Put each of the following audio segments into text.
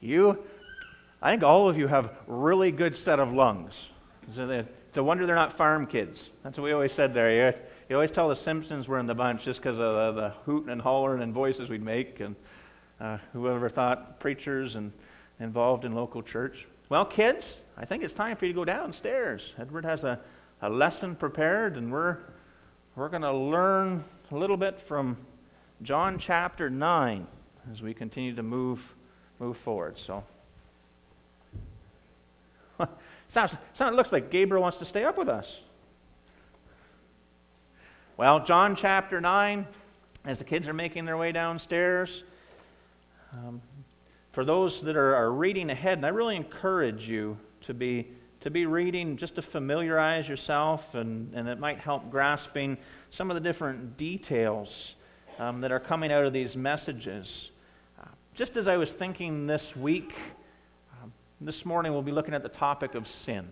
You, I think all of you have really good set of lungs. It's a wonder they're not farm kids. That's what we always said there. You, you always tell the Simpsons we're in the bunch just because of the, the hooting and hollering and voices we'd make. And uh, whoever thought preachers and involved in local church. Well, kids, I think it's time for you to go downstairs. Edward has a, a lesson prepared, and we're, we're going to learn a little bit from John chapter 9 as we continue to move, move forward. So, sounds, sounds, looks like Gabriel wants to stay up with us. Well, John chapter 9, as the kids are making their way downstairs, um, for those that are, are reading ahead, and I really encourage you to be, to be reading just to familiarize yourself, and, and it might help grasping some of the different details um, that are coming out of these messages. Uh, just as I was thinking this week, um, this morning we'll be looking at the topic of sin,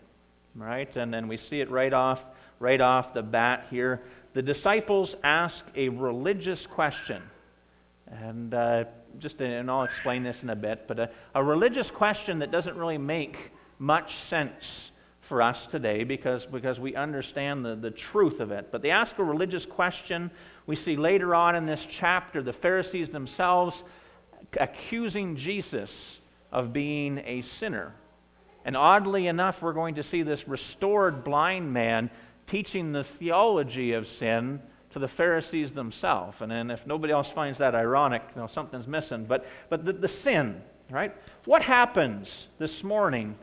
right? And, then we see it right off, right off the bat here. The disciples ask a religious question. And uh, just, and I'll explain this in a bit, but a, a religious question that doesn't really make much sense for us today because, because we understand the, the truth of it. But they ask a religious question. We see later on in this chapter the Pharisees themselves accusing Jesus of being a sinner. And oddly enough, we're going to see this restored blind man teaching the theology of sin to the Pharisees themselves. And then if nobody else finds that ironic, you know, something's missing. But, but the, the sin, right? What happens this morning?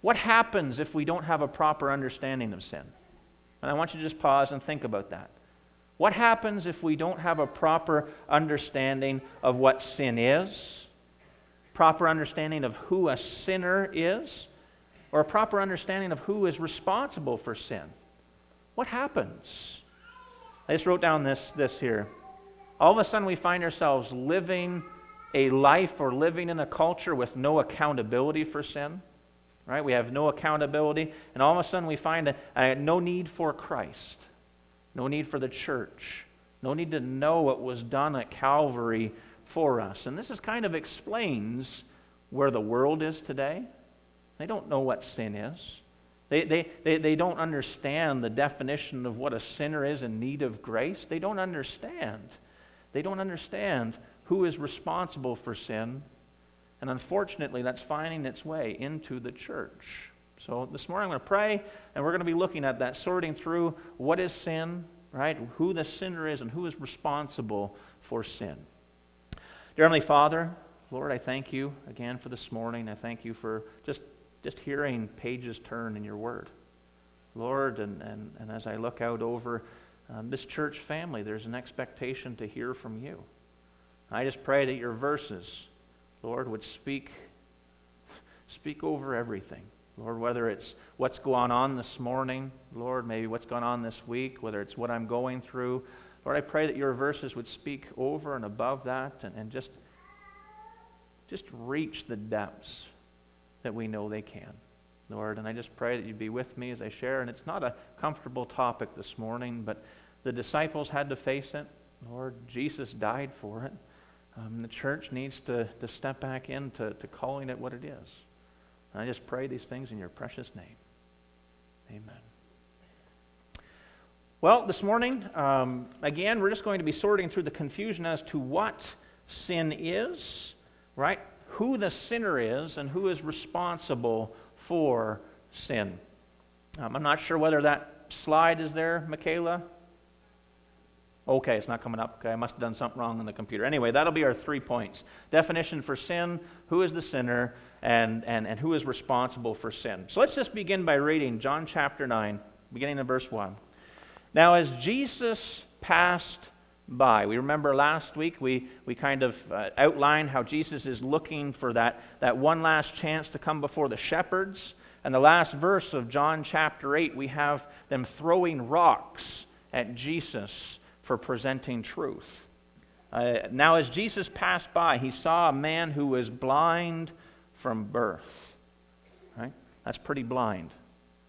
What happens if we don't have a proper understanding of sin? And I want you to just pause and think about that. What happens if we don't have a proper understanding of what sin is, proper understanding of who a sinner is, or a proper understanding of who is responsible for sin? What happens? I just wrote down this, this here. All of a sudden, we find ourselves living a life or living in a culture with no accountability for sin. Right? We have no accountability, and all of a sudden we find a, a, no need for Christ, no need for the church, no need to know what was done at Calvary for us. And this is kind of explains where the world is today. They don't know what sin is. They, they, they, they don't understand the definition of what a sinner is in need of grace. They don't understand. They don't understand who is responsible for sin. And unfortunately, that's finding its way into the church. So this morning I'm going to pray, and we're going to be looking at that, sorting through what is sin, right? Who the sinner is and who is responsible for sin. Dear Heavenly Father, Lord, I thank you again for this morning. I thank you for just just hearing pages turn in your word. Lord, and, and, and as I look out over um, this church family, there's an expectation to hear from you. I just pray that your verses, Lord, would speak, speak over everything. Lord, whether it's what's going on this morning, Lord, maybe what's gone on this week, whether it's what I'm going through, Lord, I pray that your verses would speak over and above that and, and just, just reach the depths that we know they can. Lord, and I just pray that you'd be with me as I share. And it's not a comfortable topic this morning, but the disciples had to face it. Lord, Jesus died for it. Um, the church needs to, to step back into to calling it what it is. And I just pray these things in your precious name. Amen. Well, this morning, um, again, we're just going to be sorting through the confusion as to what sin is, right? who the sinner is and who is responsible for sin. Um, I'm not sure whether that slide is there, Michaela. Okay, it's not coming up. Okay, I must have done something wrong on the computer. Anyway, that'll be our three points definition for sin, who is the sinner, and, and, and who is responsible for sin. So let's just begin by reading John chapter 9, beginning in verse 1. Now, as Jesus passed by. We remember last week we, we kind of uh, outlined how Jesus is looking for that, that one last chance to come before the shepherds. And the last verse of John chapter 8, we have them throwing rocks at Jesus for presenting truth. Uh, now, as Jesus passed by, he saw a man who was blind from birth. Right? That's pretty blind.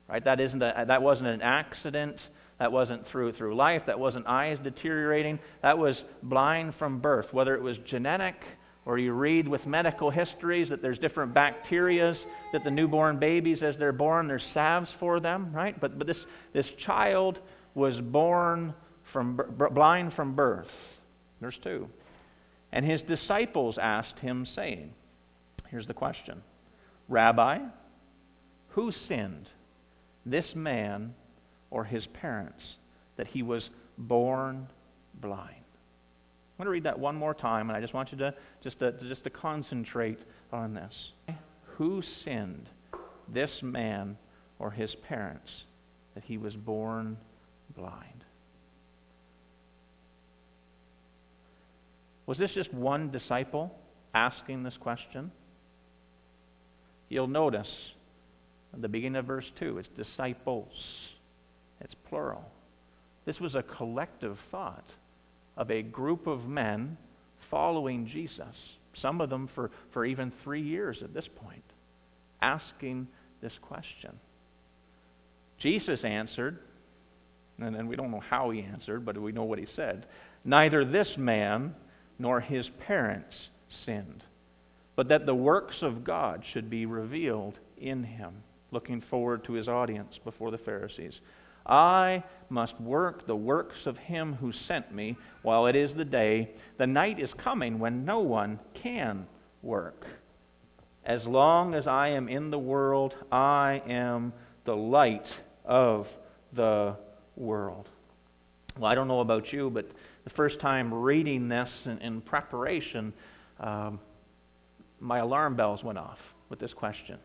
Right? That, isn't a, that wasn't an accident. That wasn't through, through life. That wasn't eyes deteriorating. That was blind from birth. Whether it was genetic or you read with medical histories that there's different bacterias that the newborn babies, as they're born, there's salves for them, right? But, but this, this child was born from, blind from birth. There's two. And his disciples asked him, saying, Here's the question Rabbi, who sinned, this man or his parents, that he was born blind? I'm going to read that one more time, and I just want you to just to, just to concentrate on this. Who sinned, this man or his parents, that he was born blind? Was this just one disciple asking this question? You'll notice at the beginning of verse 2, it's disciples. It's plural. This was a collective thought of a group of men following Jesus, some of them for, for even three years at this point, asking this question. Jesus answered, and, and we don't know how he answered, but we know what he said. Neither this man nor his parents sinned, but that the works of God should be revealed in him, looking forward to his audience before the Pharisees. I must work the works of him who sent me while it is the day. The night is coming when no one can work. As long as I am in the world, I am the light of the world. Well, I don't know about you, but the first time reading this in, in preparation, um, my alarm bells went off with this question.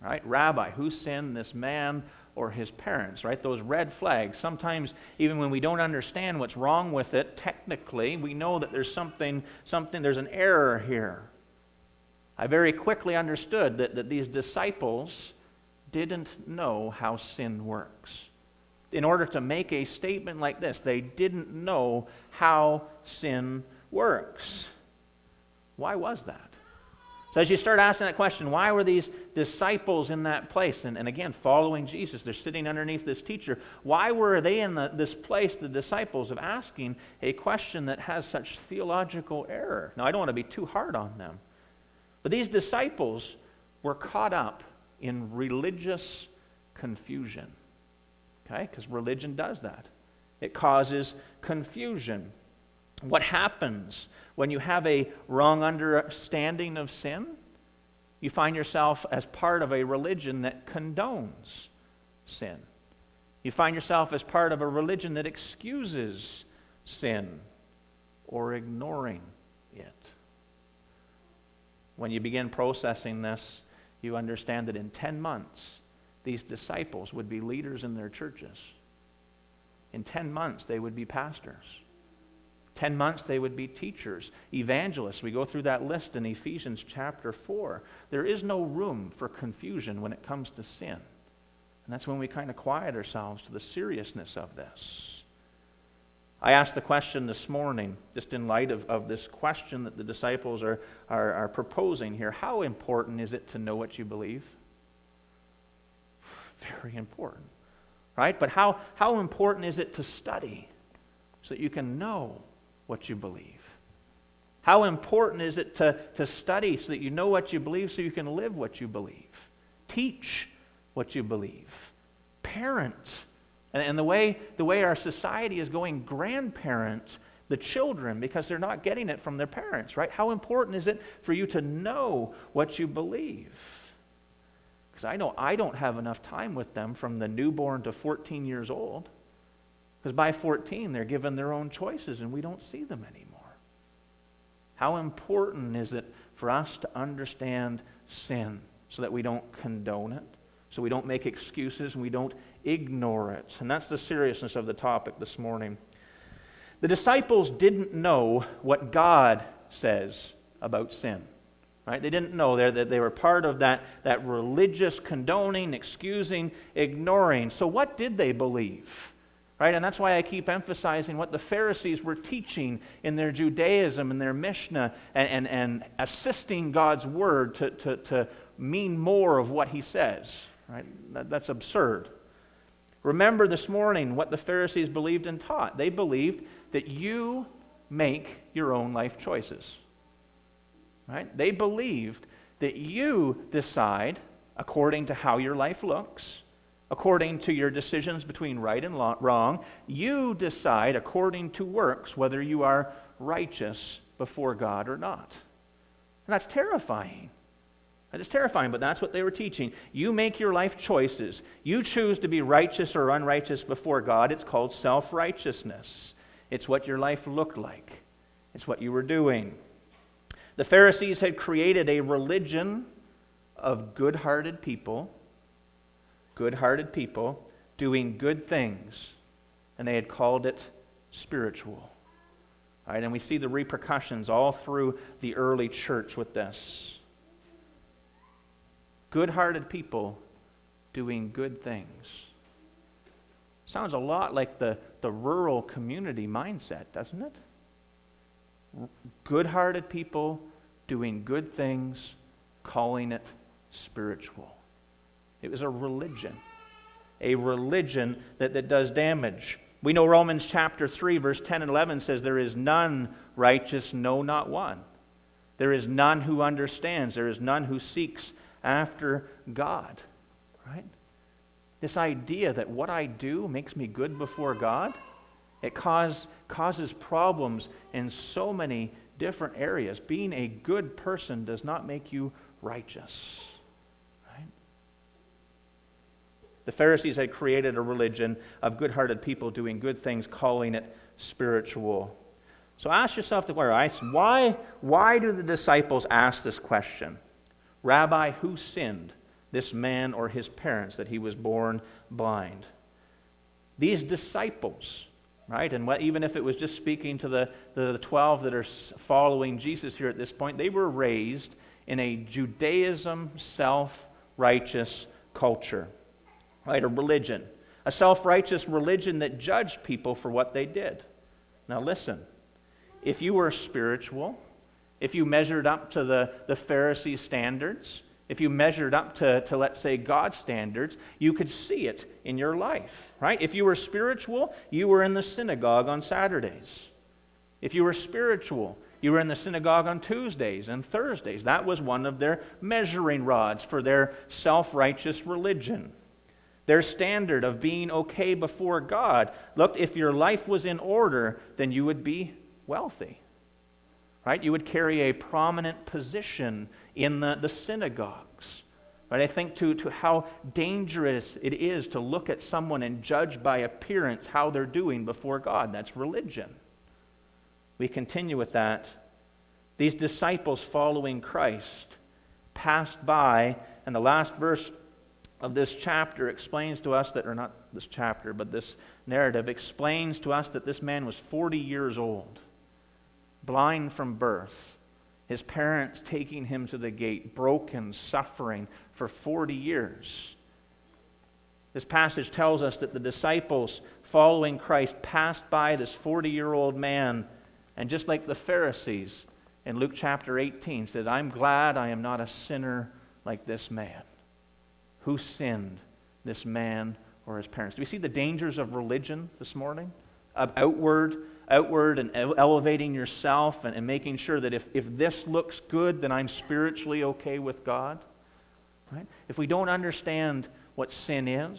Right? Rabbi, who sinned, this man or his parents, right? Those red flags. Sometimes, even when we don't understand what's wrong with it, technically, we know that there's something, something there's an error here. I very quickly understood that, that these disciples didn't know how sin works. In order to make a statement like this, they didn't know how sin works. Why was that? So, as you start asking that question, why were these disciples in that place? And, and again, following Jesus, they're sitting underneath this teacher. Why were they in the, this place, the disciples, of asking a question that has such theological error? Now, I don't want to be too hard on them. But these disciples were caught up in religious confusion. Okay? Because religion does that, it causes confusion. What happens when you have a wrong understanding of sin? You find yourself as part of a religion that condones sin. You find yourself as part of a religion that excuses sin or ignoring it. When you begin processing this, you understand that in 10 months, these disciples would be leaders in their churches. In 10 months, they would be pastors. 10 months they would be teachers, evangelists. We go through that list in Ephesians chapter 4. There is no room for confusion when it comes to sin. And that's when we kind of quiet ourselves to the seriousness of this. I asked the question this morning, just in light of, of this question that the disciples are, are, are proposing here how important is it to know what you believe? Very important, right? But how, how important is it to study so that you can know what you believe? How important is it to, to study so that you know what you believe so you can live what you believe? Teach what you believe. Parent. And, and the, way, the way our society is going, grandparents, the children because they're not getting it from their parents, right? How important is it for you to know what you believe? Because I know I don't have enough time with them from the newborn to 14 years old. Because by 14, they're given their own choices and we don't see them anymore. How important is it for us to understand sin so that we don't condone it, so we don't make excuses and we don't ignore it? And that's the seriousness of the topic this morning. The disciples didn't know what God says about sin. Right? They didn't know that they were part of that, that religious condoning, excusing, ignoring. So, what did they believe? Right? And that's why I keep emphasizing what the Pharisees were teaching in their Judaism and their Mishnah and, and, and assisting God's word to, to, to mean more of what he says. Right? That, that's absurd. Remember this morning what the Pharisees believed and taught. They believed that you make your own life choices. Right? They believed that you decide according to how your life looks, according to your decisions between right and wrong. You decide according to works whether you are righteous before God or not. And that's terrifying. That is terrifying, but that's what they were teaching. You make your life choices. You choose to be righteous or unrighteous before God. It's called self righteousness. It's what your life looked like, it's what you were doing. The Pharisees had created a religion of good hearted people, good hearted people doing good things, and they had called it spiritual. Right, and we see the repercussions all through the early church with this. Good hearted people doing good things. Sounds a lot like the, the rural community mindset, doesn't it? Good hearted people doing good things, calling it spiritual. It was a religion, a religion that, that does damage. We know Romans chapter 3, verse 10 and 11 says, There is none righteous, no, not one. There is none who understands. There is none who seeks after God. Right? This idea that what I do makes me good before God, it cause, causes problems in so many different areas. Being a good person does not make you righteous. Right? The Pharisees had created a religion of good hearted people doing good things, calling it spiritual. So ask yourself the question why, why do the disciples ask this question? Rabbi, who sinned, this man or his parents, that he was born blind? These disciples, right? And what, even if it was just speaking to the, the 12 that are following Jesus here at this point, they were raised in a Judaism self righteous culture, right? A religion. A self righteous religion that judged people for what they did. Now, listen if you were spiritual, if you measured up to the, the Pharisee standards, if you measured up to, to, let's say, God's standards, you could see it in your life, right? If you were spiritual, you were in the synagogue on Saturdays. If you were spiritual, you were in the synagogue on Tuesdays and Thursdays. That was one of their measuring rods for their self righteous religion. Their standard of being okay before God. Look, if your life was in order, then you would be wealthy. Right? You would carry a prominent position in the, the synagogues. Right? I think to, to how dangerous it is to look at someone and judge by appearance how they're doing before God. That's religion. We continue with that. These disciples following Christ passed by, and the last verse of this chapter explains to us that, or not this chapter, but this narrative explains to us that this man was 40 years old, blind from birth, his parents taking him to the gate, broken, suffering for 40 years. This passage tells us that the disciples following Christ passed by this 40 year old man and just like the Pharisees in Luke chapter 18 said, I'm glad I am not a sinner like this man. Who sinned, this man or his parents? Do we see the dangers of religion this morning? Of outward, outward and elevating yourself and, and making sure that if, if this looks good, then I'm spiritually okay with God? Right? If we don't understand what sin is,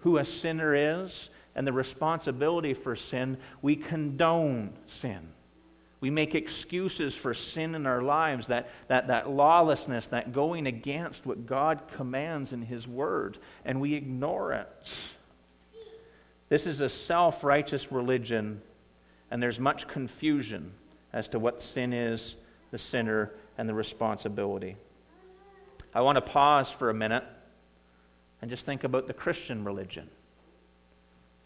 who a sinner is, and the responsibility for sin, we condone sin. We make excuses for sin in our lives, that, that, that lawlessness, that going against what God commands in His Word, and we ignore it. This is a self righteous religion, and there's much confusion as to what sin is, the sinner, and the responsibility. I want to pause for a minute and just think about the Christian religion.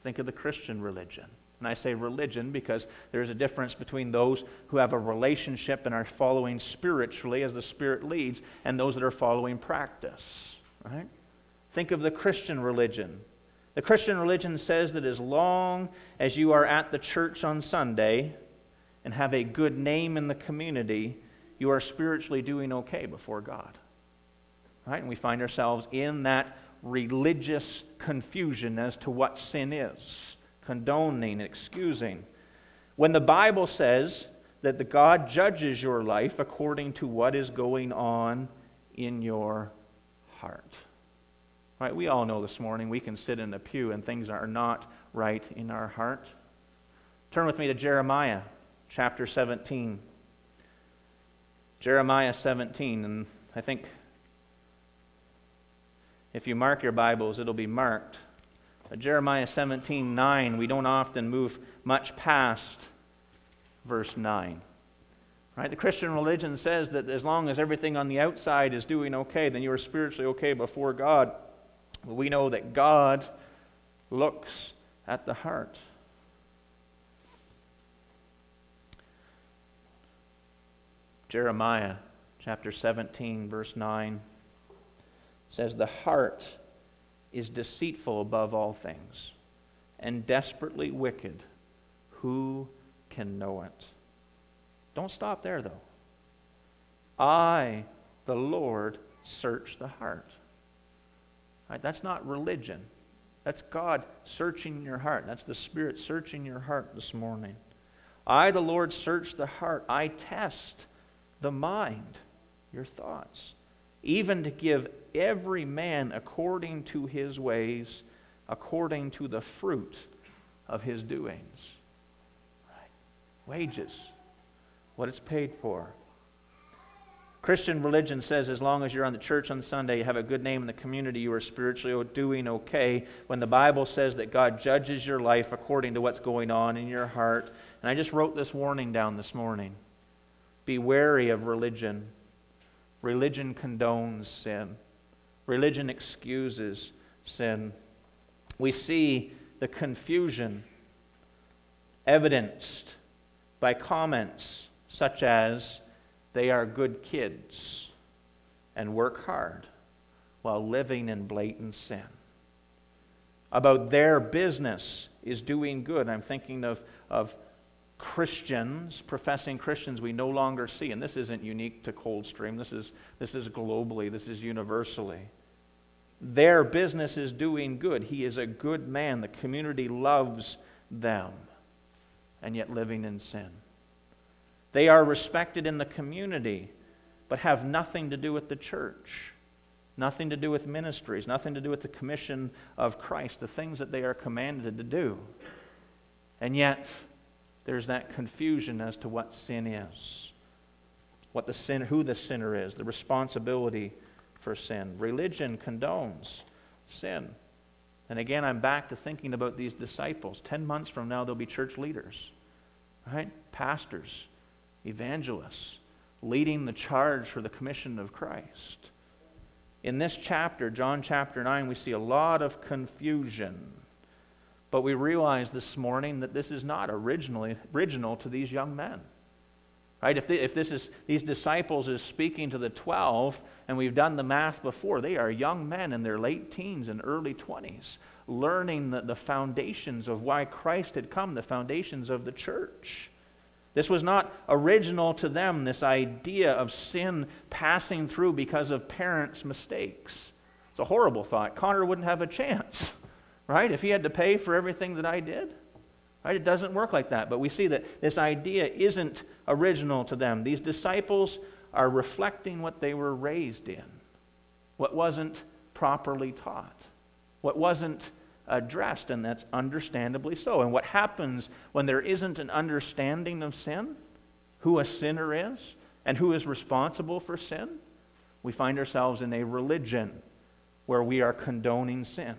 Think of the Christian religion. And I say religion because there's a difference between those who have a relationship and are following spiritually as the Spirit leads and those that are following practice. Right? Think of the Christian religion. The Christian religion says that as long as you are at the church on Sunday and have a good name in the community, you are spiritually doing okay before God. Right? And we find ourselves in that religious confusion as to what sin is condoning, excusing. When the Bible says that the God judges your life according to what is going on in your heart. Right? We all know this morning we can sit in the pew and things are not right in our heart. Turn with me to Jeremiah chapter 17. Jeremiah 17, and I think if you mark your Bibles, it'll be marked. Jeremiah 17, 9, we don't often move much past verse 9. Right? The Christian religion says that as long as everything on the outside is doing okay, then you are spiritually okay before God. But we know that God looks at the heart. Jeremiah chapter 17, verse 9 says, The heart is deceitful above all things and desperately wicked. Who can know it? Don't stop there, though. I, the Lord, search the heart. Right? That's not religion. That's God searching your heart. That's the Spirit searching your heart this morning. I, the Lord, search the heart. I test the mind, your thoughts, even to give every man according to his ways, according to the fruit of his doings. Right? Wages, what it's paid for. Christian religion says as long as you're on the church on Sunday, you have a good name in the community, you are spiritually doing okay. When the Bible says that God judges your life according to what's going on in your heart. And I just wrote this warning down this morning be wary of religion. Religion condones sin, religion excuses sin. We see the confusion evidenced by comments such as, they are good kids and work hard while living in blatant sin. About their business is doing good. I'm thinking of, of Christians, professing Christians, we no longer see, and this isn't unique to Coldstream, this is, this is globally, this is universally. Their business is doing good. He is a good man. The community loves them, and yet living in sin. They are respected in the community, but have nothing to do with the church, nothing to do with ministries, nothing to do with the commission of Christ, the things that they are commanded to do. And yet, there's that confusion as to what sin is, what the sin, who the sinner is, the responsibility for sin. Religion condones sin. And again, I'm back to thinking about these disciples. Ten months from now, they'll be church leaders, right? Pastors evangelists, leading the charge for the commission of Christ. In this chapter, John chapter 9, we see a lot of confusion. But we realize this morning that this is not originally original to these young men. Right? If, they, if this is these disciples is speaking to the 12, and we've done the math before, they are young men in their late teens and early 20s, learning the, the foundations of why Christ had come, the foundations of the church. This was not original to them, this idea of sin passing through because of parents' mistakes. It's a horrible thought. Connor wouldn't have a chance, right, if he had to pay for everything that I did. Right? It doesn't work like that. But we see that this idea isn't original to them. These disciples are reflecting what they were raised in, what wasn't properly taught, what wasn't addressed, and that's understandably so. And what happens when there isn't an understanding of sin, who a sinner is, and who is responsible for sin? We find ourselves in a religion where we are condoning sin,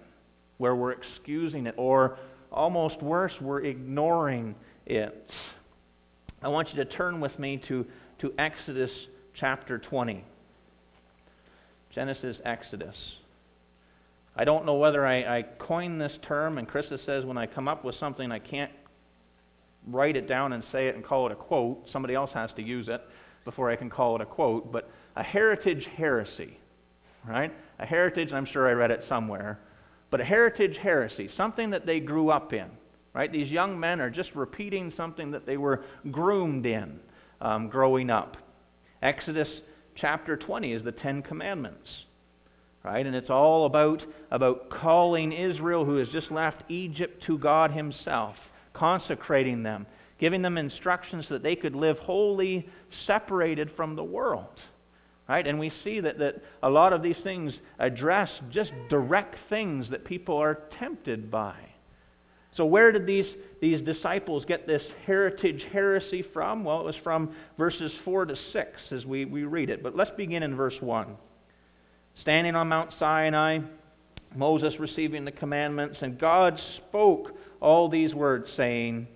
where we're excusing it, or almost worse, we're ignoring it. I want you to turn with me to, to Exodus chapter 20. Genesis, Exodus. I don't know whether I, I coined this term, and Krista says when I come up with something, I can't write it down and say it and call it a quote. Somebody else has to use it before I can call it a quote. But a heritage heresy, right? A heritage, I'm sure I read it somewhere, but a heritage heresy, something that they grew up in, right? These young men are just repeating something that they were groomed in um, growing up. Exodus chapter 20 is the Ten Commandments right? And it's all about, about calling Israel, who has just left Egypt, to God Himself, consecrating them, giving them instructions that they could live wholly separated from the world. Right? And we see that, that a lot of these things address just direct things that people are tempted by. So, where did these, these disciples get this heritage heresy from? Well, it was from verses 4 to 6 as we, we read it. But let's begin in verse 1. Standing on Mount Sinai, Moses receiving the commandments, and God spoke all these words, saying,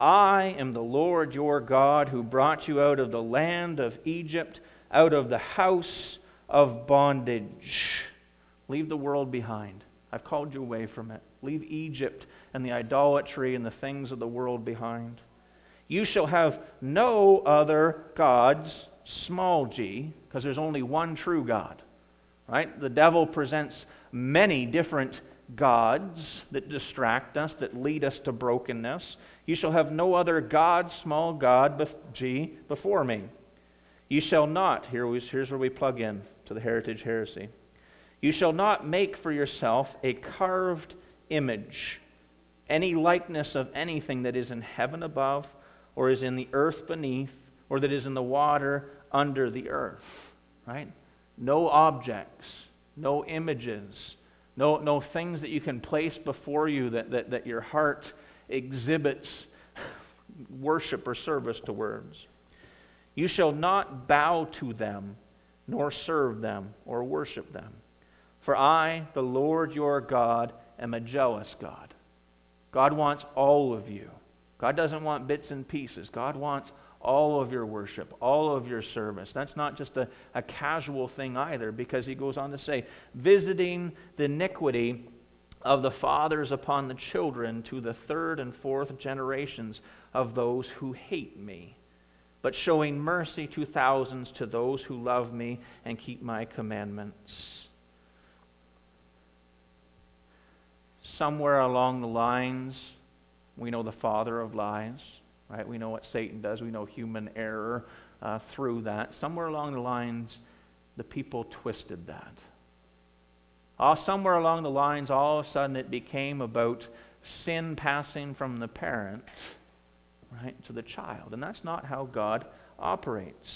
I am the Lord your God who brought you out of the land of Egypt, out of the house of bondage. Leave the world behind. I've called you away from it. Leave Egypt and the idolatry and the things of the world behind. You shall have no other gods, small g, because there's only one true God. Right? The devil presents many different gods that distract us, that lead us to brokenness. You shall have no other God, small God, G, before me. You shall not, here we, here's where we plug in to the heritage heresy. You shall not make for yourself a carved image, any likeness of anything that is in heaven above, or is in the earth beneath, or that is in the water under the earth. Right? No objects, no images, no, no things that you can place before you that, that, that your heart exhibits worship or service towards. You shall not bow to them, nor serve them, or worship them. For I, the Lord your God, am a jealous God. God wants all of you. God doesn't want bits and pieces. God wants all of your worship, all of your service. That's not just a, a casual thing either, because he goes on to say, visiting the iniquity of the fathers upon the children to the third and fourth generations of those who hate me, but showing mercy to thousands to those who love me and keep my commandments. Somewhere along the lines, we know the father of lies right? We know what Satan does. We know human error uh, through that. Somewhere along the lines, the people twisted that. Uh, somewhere along the lines, all of a sudden, it became about sin passing from the parent, right, to the child. And that's not how God operates.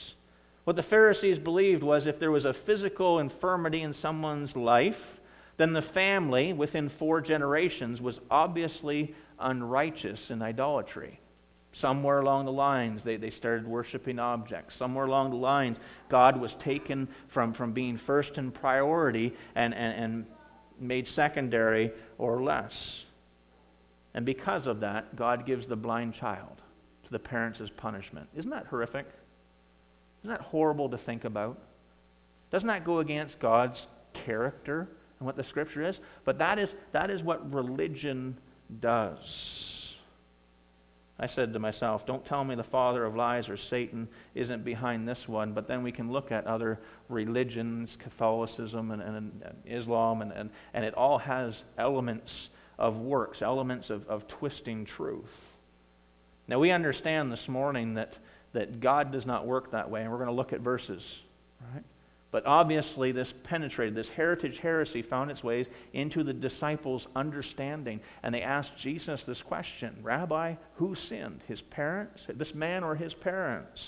What the Pharisees believed was if there was a physical infirmity in someone's life, then the family within four generations was obviously unrighteous in idolatry. Somewhere along the lines, they, they started worshiping objects. Somewhere along the lines, God was taken from, from being first in priority and, and, and made secondary or less. And because of that, God gives the blind child the parents as punishment. Isn't that horrific? Isn't that horrible to think about? Doesn't that go against God's character and what the scripture is? But that is, that is what religion does. I said to myself, don't tell me the father of lies or Satan isn't behind this one, but then we can look at other religions, Catholicism and, and, and Islam, and, and, and it all has elements of works, elements of, of twisting truth. Now, we understand this morning that, that God does not work that way, and we're going to look at verses, right? But obviously, this penetrated, this heritage heresy found its ways into the disciples' understanding. And they asked Jesus this question Rabbi, who sinned? His parents? This man or his parents?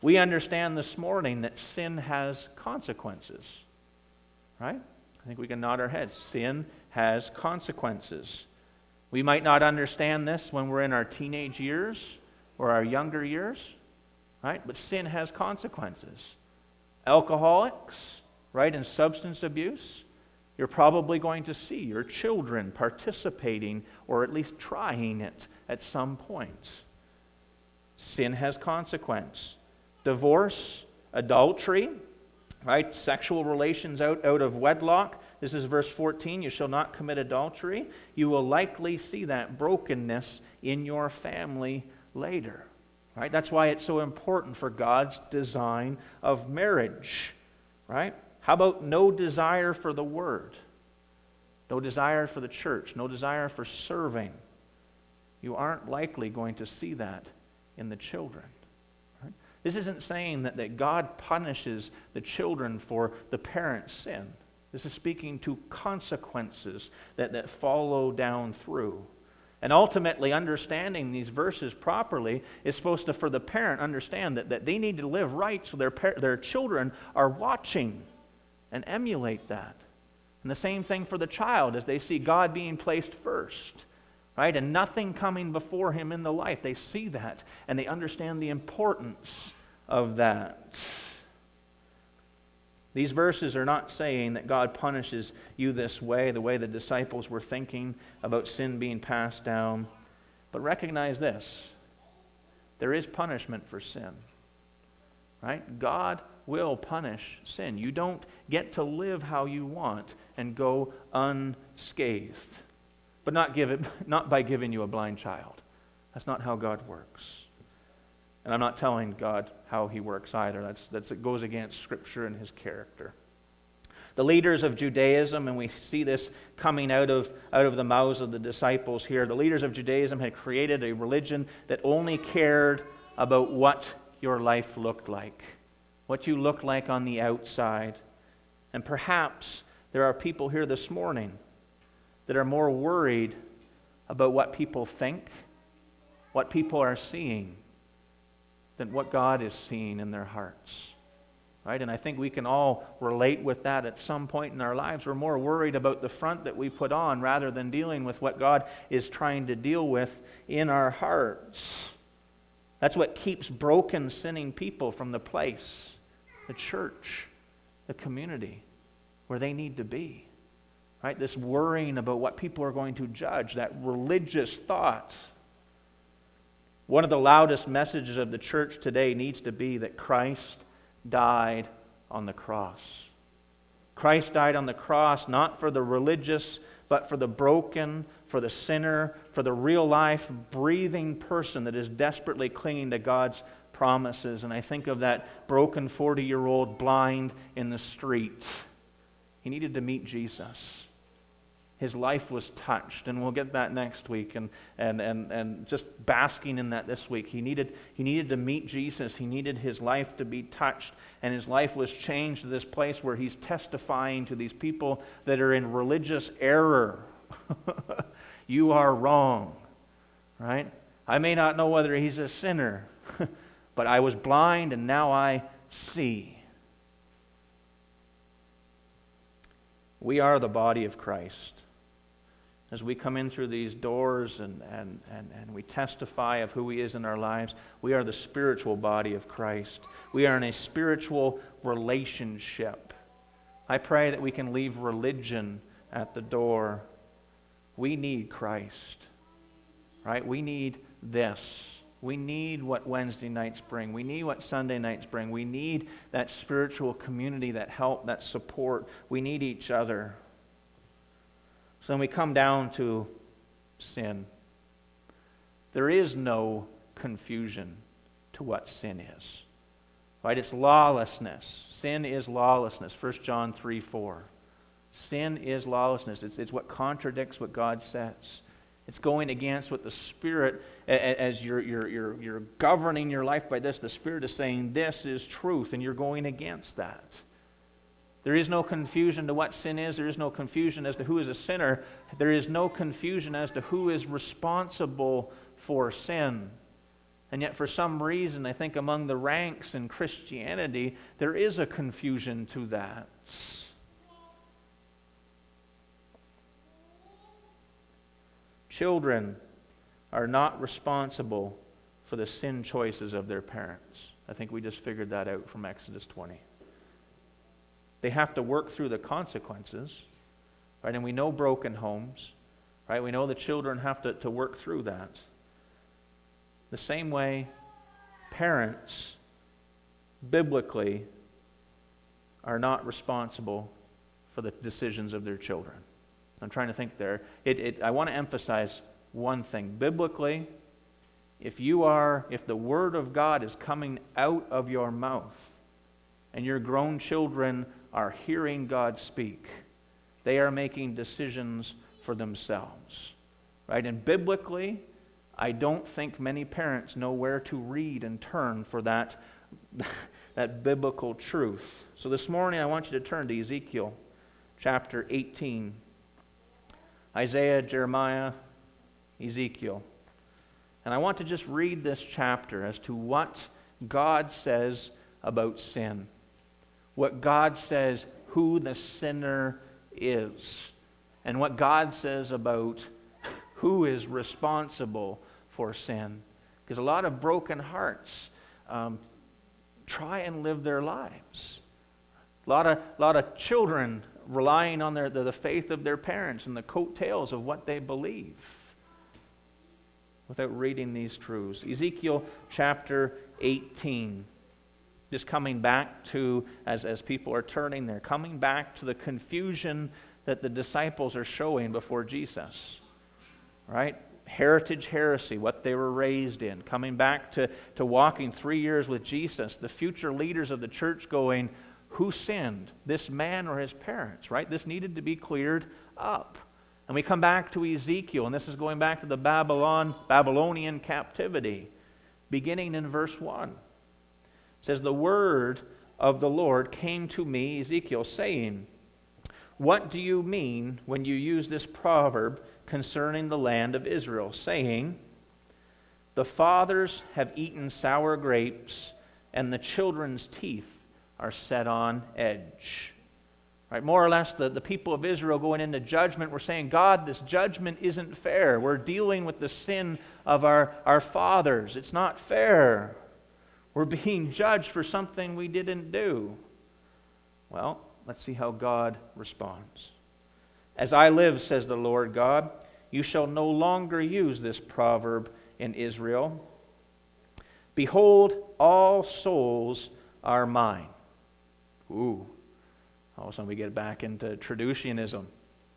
We understand this morning that sin has consequences. Right? I think we can nod our heads. Sin has consequences. We might not understand this when we're in our teenage years or our younger years, right? But sin has consequences alcoholics, right, and substance abuse, you're probably going to see your children participating or at least trying it at some point. Sin has consequence. Divorce, adultery, right? Sexual relations out, out of wedlock. This is verse 14. You shall not commit adultery. You will likely see that brokenness in your family later. Right? That's why it's so important for God's design of marriage. Right? How about no desire for the word? No desire for the church, no desire for serving. You aren't likely going to see that in the children. Right? This isn't saying that, that God punishes the children for the parent's sin. This is speaking to consequences that, that follow down through. And ultimately, understanding these verses properly is supposed to, for the parent, understand that, that they need to live right so their, their children are watching and emulate that. And the same thing for the child as they see God being placed first, right? And nothing coming before him in the life. They see that and they understand the importance of that. These verses are not saying that God punishes you this way, the way the disciples were thinking about sin being passed down. But recognize this there is punishment for sin. Right? God will punish sin. You don't get to live how you want and go unscathed. But not, give it, not by giving you a blind child. That's not how God works. And I'm not telling God how he works either. That's, that's, it goes against Scripture and his character. The leaders of Judaism, and we see this coming out of, out of the mouths of the disciples here, the leaders of Judaism had created a religion that only cared about what your life looked like, what you looked like on the outside. And perhaps there are people here this morning that are more worried about what people think, what people are seeing, than what God is seeing in their hearts. Right? And I think we can all relate with that at some point in our lives. We're more worried about the front that we put on rather than dealing with what God is trying to deal with in our hearts. That's what keeps broken, sinning people from the place, the church, the community where they need to be. Right? This worrying about what people are going to judge, that religious thought one of the loudest messages of the church today needs to be that Christ died on the cross. Christ died on the cross not for the religious, but for the broken, for the sinner, for the real life, breathing person that is desperately clinging to God's promises. And I think of that broken 40 year old blind in the street. He needed to meet Jesus his life was touched. And we'll get that next week and, and, and, and just basking in that this week. He needed, he needed to meet Jesus. He needed his life to be touched. And his life was changed to this place where he's testifying to these people that are in religious error. you are wrong, right? I may not know whether he's a sinner, but I was blind and now I see. We are the body of Christ as we come in through these doors and, and, and, and we testify of who He is in our lives, we are the spiritual body of Christ. We are in a spiritual relationship. I pray that we can leave religion at the door. We need Christ, right? We need this. We need what Wednesday nights bring. We need what Sunday nights bring. We need that spiritual community, that help, that support. We need each other. So when we come down to sin, there is no confusion to what sin is. Right? It's lawlessness. Sin is lawlessness. 1 John 3 4. Sin is lawlessness. It's, it's what contradicts what God says. It's going against what the Spirit, as you're, you're, you're, you're governing your life by this, the Spirit is saying this is truth, and you're going against that. There is no confusion to what sin is. There is no confusion as to who is a sinner. There is no confusion as to who is responsible for sin. And yet, for some reason, I think among the ranks in Christianity, there is a confusion to that. Children are not responsible for the sin choices of their parents. I think we just figured that out from Exodus 20. They have to work through the consequences, right? And we know broken homes, right? We know the children have to, to work through that. The same way, parents, biblically, are not responsible for the decisions of their children. I'm trying to think there. It, it, I want to emphasize one thing. Biblically, if you are, if the Word of God is coming out of your mouth, and your grown children are hearing God speak. They are making decisions for themselves. Right? And biblically, I don't think many parents know where to read and turn for that, that biblical truth. So this morning, I want you to turn to Ezekiel chapter 18. Isaiah, Jeremiah, Ezekiel. And I want to just read this chapter as to what God says about sin. What God says who the sinner is. And what God says about who is responsible for sin. Because a lot of broken hearts um, try and live their lives. A lot of, lot of children relying on their, the, the faith of their parents and the coattails of what they believe without reading these truths. Ezekiel chapter 18. Just coming back to, as, as people are turning they're coming back to the confusion that the disciples are showing before Jesus. Right? Heritage heresy, what they were raised in. Coming back to, to walking three years with Jesus. The future leaders of the church going, who sinned, this man or his parents, right? This needed to be cleared up. And we come back to Ezekiel, and this is going back to the Babylon, Babylonian captivity, beginning in verse 1. Says, The word of the Lord came to me, Ezekiel, saying, What do you mean when you use this proverb concerning the land of Israel, saying, The fathers have eaten sour grapes, and the children's teeth are set on edge. Right, more or less, the, the people of Israel going into judgment were saying, God, this judgment isn't fair. We're dealing with the sin of our, our fathers. It's not fair. We're being judged for something we didn't do. Well, let's see how God responds. As I live, says the Lord God, you shall no longer use this proverb in Israel. Behold, all souls are mine. Ooh. All of a sudden we get back into Traducianism,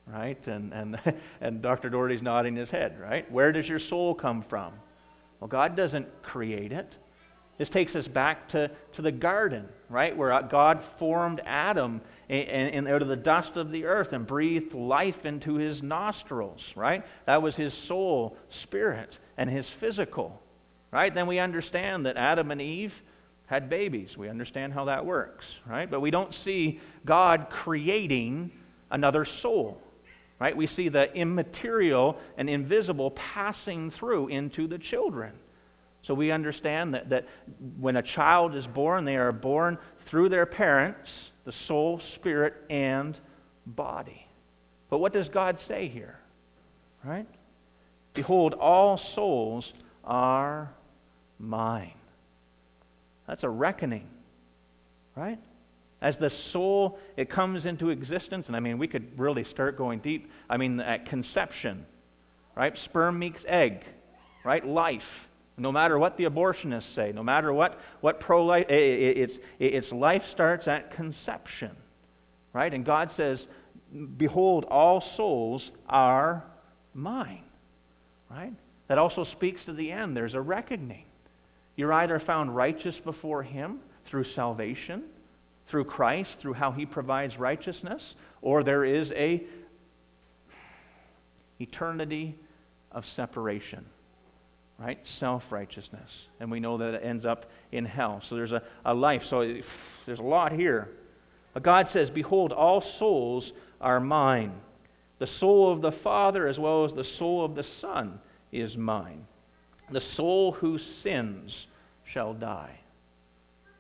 right? And, and, and Dr. Doherty's nodding his head, right? Where does your soul come from? Well, God doesn't create it. This takes us back to, to the garden, right? Where uh, God formed Adam in, out of the dust of the earth and breathed life into his nostrils, right? That was his soul, spirit, and his physical, right? Then we understand that Adam and Eve had babies. We understand how that works, right? But we don't see God creating another soul, right? We see the immaterial and invisible passing through into the children. So we understand that, that when a child is born, they are born through their parents, the soul, spirit, and body. But what does God say here? Right? Behold, all souls are mine. That's a reckoning, right? As the soul, it comes into existence, and I mean, we could really start going deep. I mean, at conception, right? Sperm meets egg, right? Life. No matter what the abortionists say, no matter what, what pro life, it's, it's life starts at conception, right? And God says, Behold, all souls are mine, right? That also speaks to the end. There's a reckoning. You're either found righteous before Him through salvation, through Christ, through how He provides righteousness, or there is a eternity of separation, right? Self righteousness. And we know that it ends up in hell. So there's a, a life. So there's a lot here. But God says, Behold, all souls are mine. The soul of the Father as well as the soul of the Son is mine. The soul who sins shall die.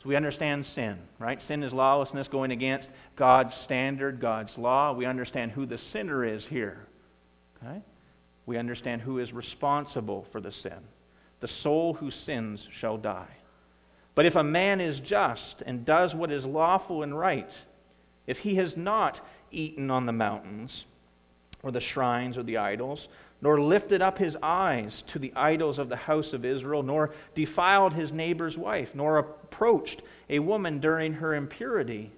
So we understand sin, right? Sin is lawlessness going against God's standard, God's law. We understand who the sinner is here. Okay? We understand who is responsible for the sin. The soul who sins shall die. But if a man is just and does what is lawful and right, if he has not eaten on the mountains, or the shrines, or the idols, nor lifted up his eyes to the idols of the house of Israel, nor defiled his neighbor's wife, nor approached a woman during her impurity,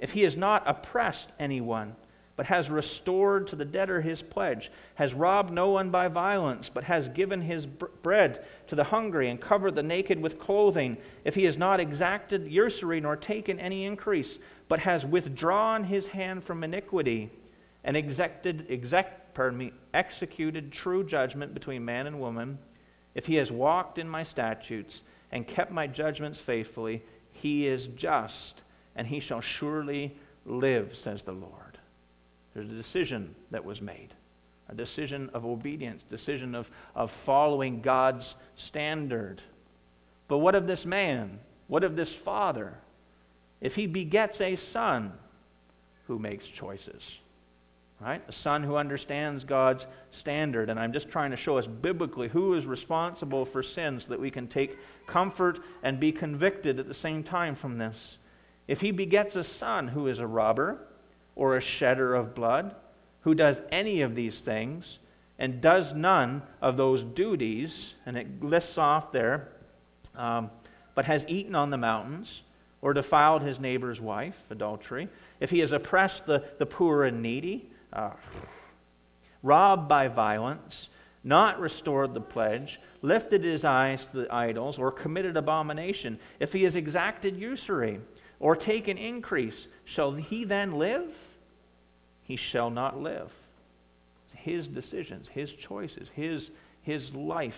if he has not oppressed anyone, but has restored to the debtor his pledge, has robbed no one by violence, but has given his bread to the hungry and covered the naked with clothing, if he has not exacted usury nor taken any increase, but has withdrawn his hand from iniquity and exacted, exact, me, executed true judgment between man and woman, if he has walked in my statutes and kept my judgments faithfully, he is just, and he shall surely live, says the Lord. There's a decision that was made. a decision of obedience, decision of, of following God's standard. But what of this man? What of this father? If he begets a son who makes choices, right? A son who understands God's standard. And I'm just trying to show us biblically who is responsible for sin so that we can take comfort and be convicted at the same time from this. If he begets a son who is a robber or a shedder of blood, who does any of these things and does none of those duties, and it lists off there, um, but has eaten on the mountains or defiled his neighbor's wife, adultery, if he has oppressed the, the poor and needy, uh, robbed by violence, not restored the pledge, lifted his eyes to the idols, or committed abomination, if he has exacted usury or take an increase, shall he then live? he shall not live. His decisions, his choices, his, his life.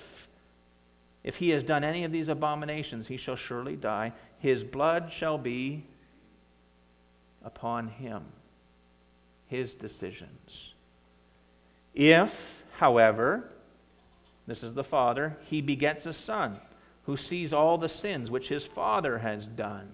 If he has done any of these abominations, he shall surely die. His blood shall be upon him. His decisions. If, however, this is the father, he begets a son who sees all the sins which his father has done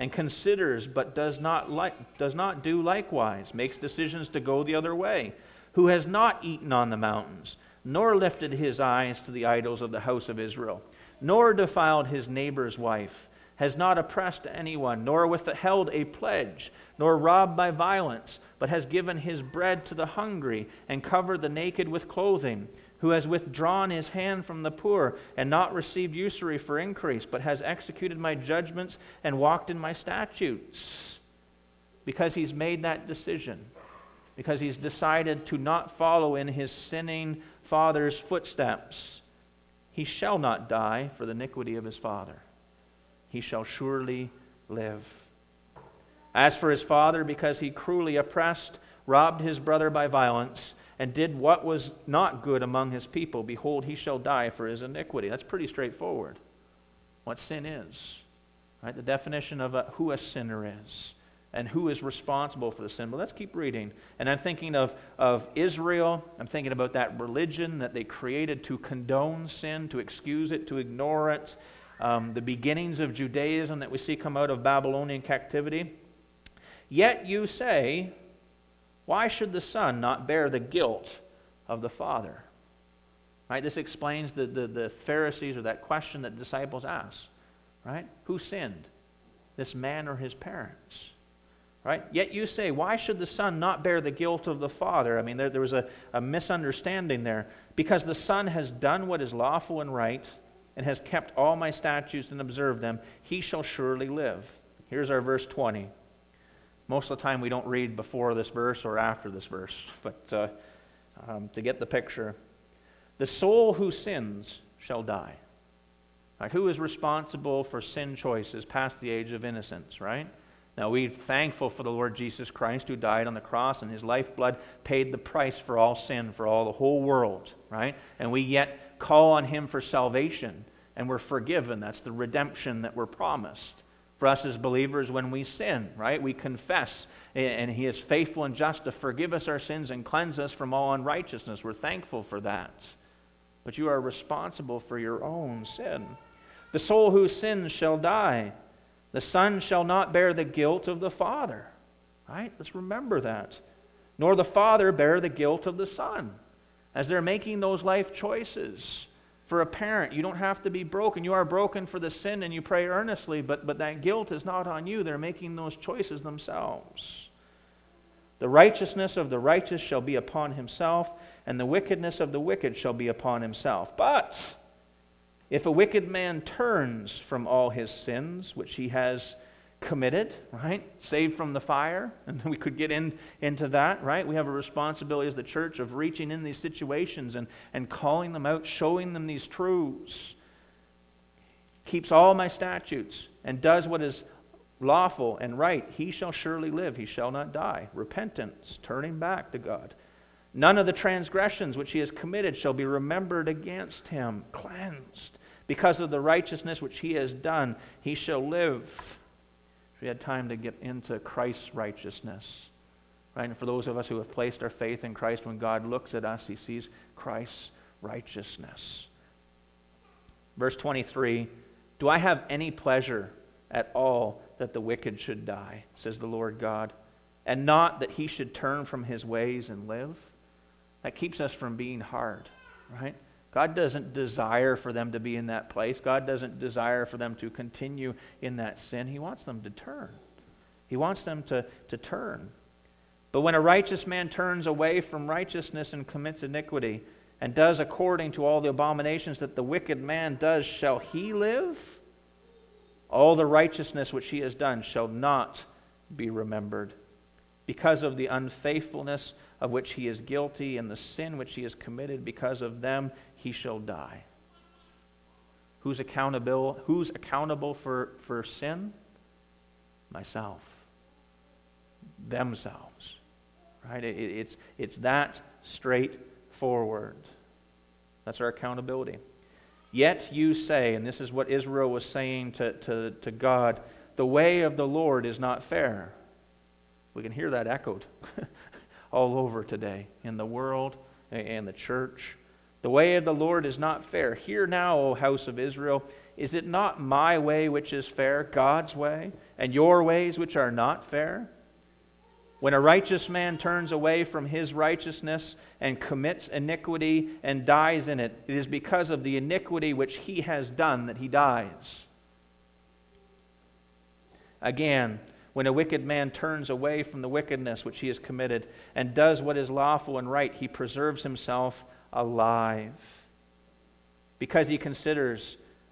and considers but does not, like, does not do likewise, makes decisions to go the other way, who has not eaten on the mountains, nor lifted his eyes to the idols of the house of Israel, nor defiled his neighbor's wife, has not oppressed anyone, nor withheld a pledge, nor robbed by violence, but has given his bread to the hungry, and covered the naked with clothing who has withdrawn his hand from the poor and not received usury for increase, but has executed my judgments and walked in my statutes. Because he's made that decision, because he's decided to not follow in his sinning father's footsteps, he shall not die for the iniquity of his father. He shall surely live. As for his father, because he cruelly oppressed, robbed his brother by violence, and did what was not good among his people, behold, he shall die for his iniquity. That's pretty straightforward. What sin is, right? The definition of a, who a sinner is and who is responsible for the sin. But let's keep reading. And I'm thinking of, of Israel. I'm thinking about that religion that they created to condone sin, to excuse it, to ignore it. Um, the beginnings of Judaism that we see come out of Babylonian captivity. Yet you say, why should the Son not bear the guilt of the Father? Right? This explains the, the, the Pharisees or that question that disciples ask. Right? Who sinned? This man or his parents? Right? Yet you say, why should the Son not bear the guilt of the Father? I mean, there, there was a, a misunderstanding there. Because the Son has done what is lawful and right and has kept all my statutes and observed them, he shall surely live. Here's our verse 20. Most of the time, we don't read before this verse or after this verse, but uh, um, to get the picture, the soul who sins shall die. Right? Who is responsible for sin choices past the age of innocence, right? Now, we're thankful for the Lord Jesus Christ who died on the cross and his lifeblood paid the price for all sin, for all the whole world, right? And we yet call on him for salvation and we're forgiven. That's the redemption that we're promised for us as believers when we sin, right? We confess, and He is faithful and just to forgive us our sins and cleanse us from all unrighteousness. We're thankful for that. But you are responsible for your own sin. The soul who sins shall die. The Son shall not bear the guilt of the Father. Right? Let's remember that. Nor the Father bear the guilt of the Son as they're making those life choices for a parent. You don't have to be broken. You are broken for the sin and you pray earnestly, but, but that guilt is not on you. They're making those choices themselves. The righteousness of the righteous shall be upon himself, and the wickedness of the wicked shall be upon himself. But if a wicked man turns from all his sins, which he has committed, right? Saved from the fire. And we could get in, into that, right? We have a responsibility as the church of reaching in these situations and, and calling them out, showing them these truths. Keeps all my statutes and does what is lawful and right. He shall surely live, he shall not die. Repentance, turning back to God. None of the transgressions which he has committed shall be remembered against him, cleansed. Because of the righteousness which he has done, he shall live we had time to get into Christ's righteousness. Right? And for those of us who have placed our faith in Christ, when God looks at us, he sees Christ's righteousness. Verse 23 Do I have any pleasure at all that the wicked should die, says the Lord God, and not that he should turn from his ways and live? That keeps us from being hard, right? God doesn't desire for them to be in that place. God doesn't desire for them to continue in that sin. He wants them to turn. He wants them to, to turn. But when a righteous man turns away from righteousness and commits iniquity, and does according to all the abominations that the wicked man does, shall he live? All the righteousness which he has done shall not be remembered. Because of the unfaithfulness of which he is guilty and the sin which he has committed, because of them he shall die. Who's accountable, who's accountable for, for sin? Myself. Themselves. Right? It, it's, it's that straightforward. That's our accountability. Yet you say, and this is what Israel was saying to, to, to God, the way of the Lord is not fair. We can hear that echoed all over today in the world and the church. The way of the Lord is not fair. Hear now, O house of Israel, is it not my way which is fair, God's way, and your ways which are not fair? When a righteous man turns away from his righteousness and commits iniquity and dies in it, it is because of the iniquity which he has done that he dies. Again, when a wicked man turns away from the wickedness which he has committed and does what is lawful and right, he preserves himself alive. Because he considers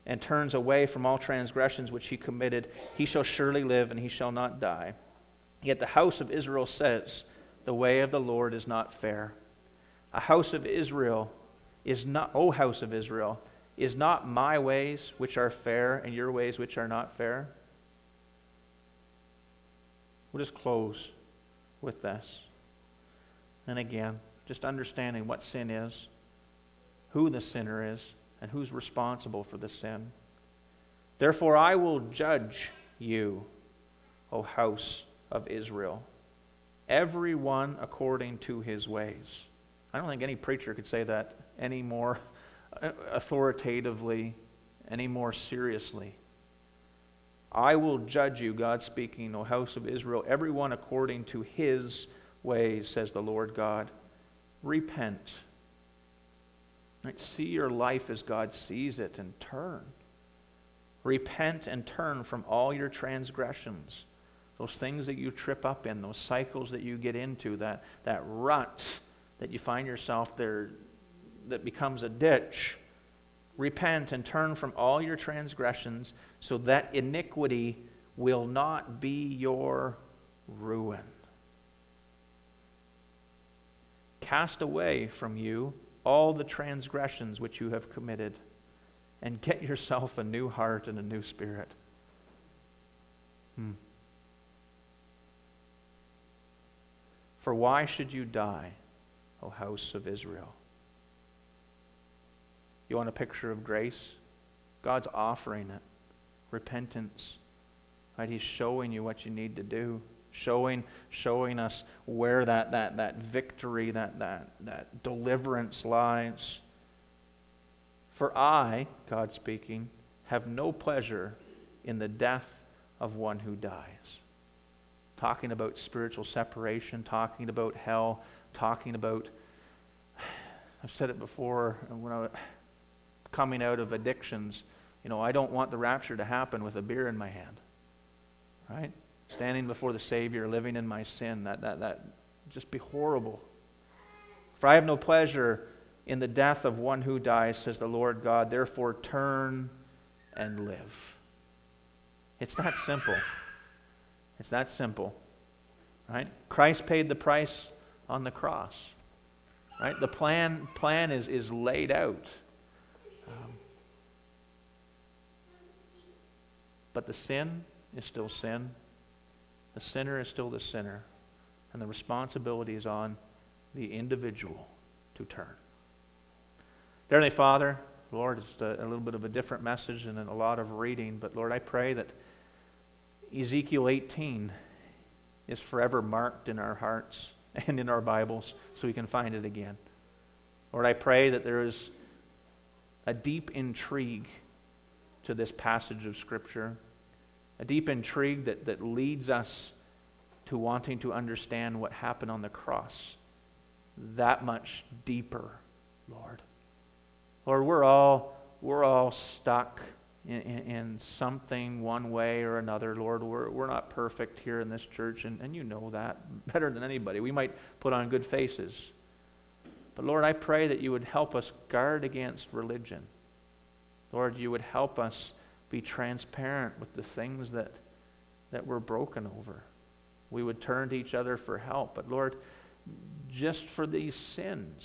and turns away from all transgressions which he committed, he shall surely live and he shall not die. Yet the house of Israel says, The way of the Lord is not fair. A house of Israel is not, O house of Israel, is not my ways which are fair and your ways which are not fair? We'll just close with this. And again, just understanding what sin is, who the sinner is, and who's responsible for the sin. Therefore, I will judge you, O house of Israel, everyone according to his ways. I don't think any preacher could say that any more authoritatively, any more seriously. I will judge you, God speaking, O house of Israel, everyone according to his ways, says the Lord God. Repent. Right? See your life as God sees it and turn. Repent and turn from all your transgressions those things that you trip up in, those cycles that you get into, that, that rut that you find yourself there that becomes a ditch. Repent and turn from all your transgressions so that iniquity will not be your ruin. Cast away from you all the transgressions which you have committed, and get yourself a new heart and a new spirit. Hmm. For why should you die, O house of Israel? You want a picture of grace? God's offering it. Repentance. Right? He's showing you what you need to do. Showing, showing us where that, that, that victory, that, that, that deliverance lies. For I, God speaking, have no pleasure in the death of one who dies talking about spiritual separation, talking about hell, talking about, I've said it before, when I was coming out of addictions, you know, I don't want the rapture to happen with a beer in my hand. Right? Standing before the Savior, living in my sin, that, that, that just be horrible. For I have no pleasure in the death of one who dies, says the Lord God. Therefore, turn and live. It's that simple. It's that simple. Right? Christ paid the price on the cross. Right? The plan, plan is, is laid out. But the sin is still sin. The sinner is still the sinner. And the responsibility is on the individual to turn. Heavenly Father, Lord, it's a, a little bit of a different message and a lot of reading, but Lord, I pray that Ezekiel 18 is forever marked in our hearts and in our Bibles so we can find it again. Lord, I pray that there is a deep intrigue to this passage of Scripture, a deep intrigue that, that leads us to wanting to understand what happened on the cross that much deeper, Lord. Lord, we're all, we're all stuck in, in, in, something one way or another. Lord, we're, we're not perfect here in this church, and, and you know that better than anybody. We might put on good faces. But Lord, I pray that you would help us guard against religion. Lord, you would help us be transparent with the things that, that we're broken over. We would turn to each other for help. But Lord, just for these sins,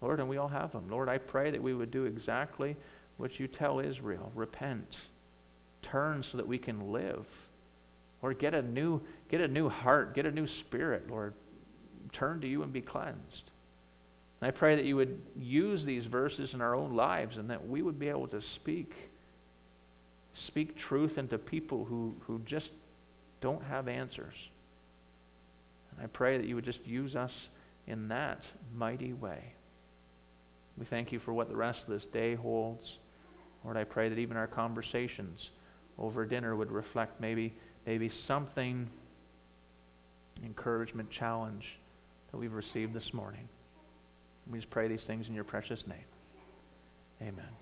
Lord, and we all have them. Lord, I pray that we would do exactly what you tell Israel repent, turn so that we can live. Lord, get a new, get a new heart, get a new spirit, Lord. Turn to you and be cleansed. And I pray that you would use these verses in our own lives and that we would be able to speak speak truth into people who, who just don't have answers. And I pray that you would just use us in that mighty way. We thank you for what the rest of this day holds. Lord, I pray that even our conversations over dinner would reflect maybe, maybe something, encouragement, challenge that we've received this morning. We just pray these things in your precious name. Amen.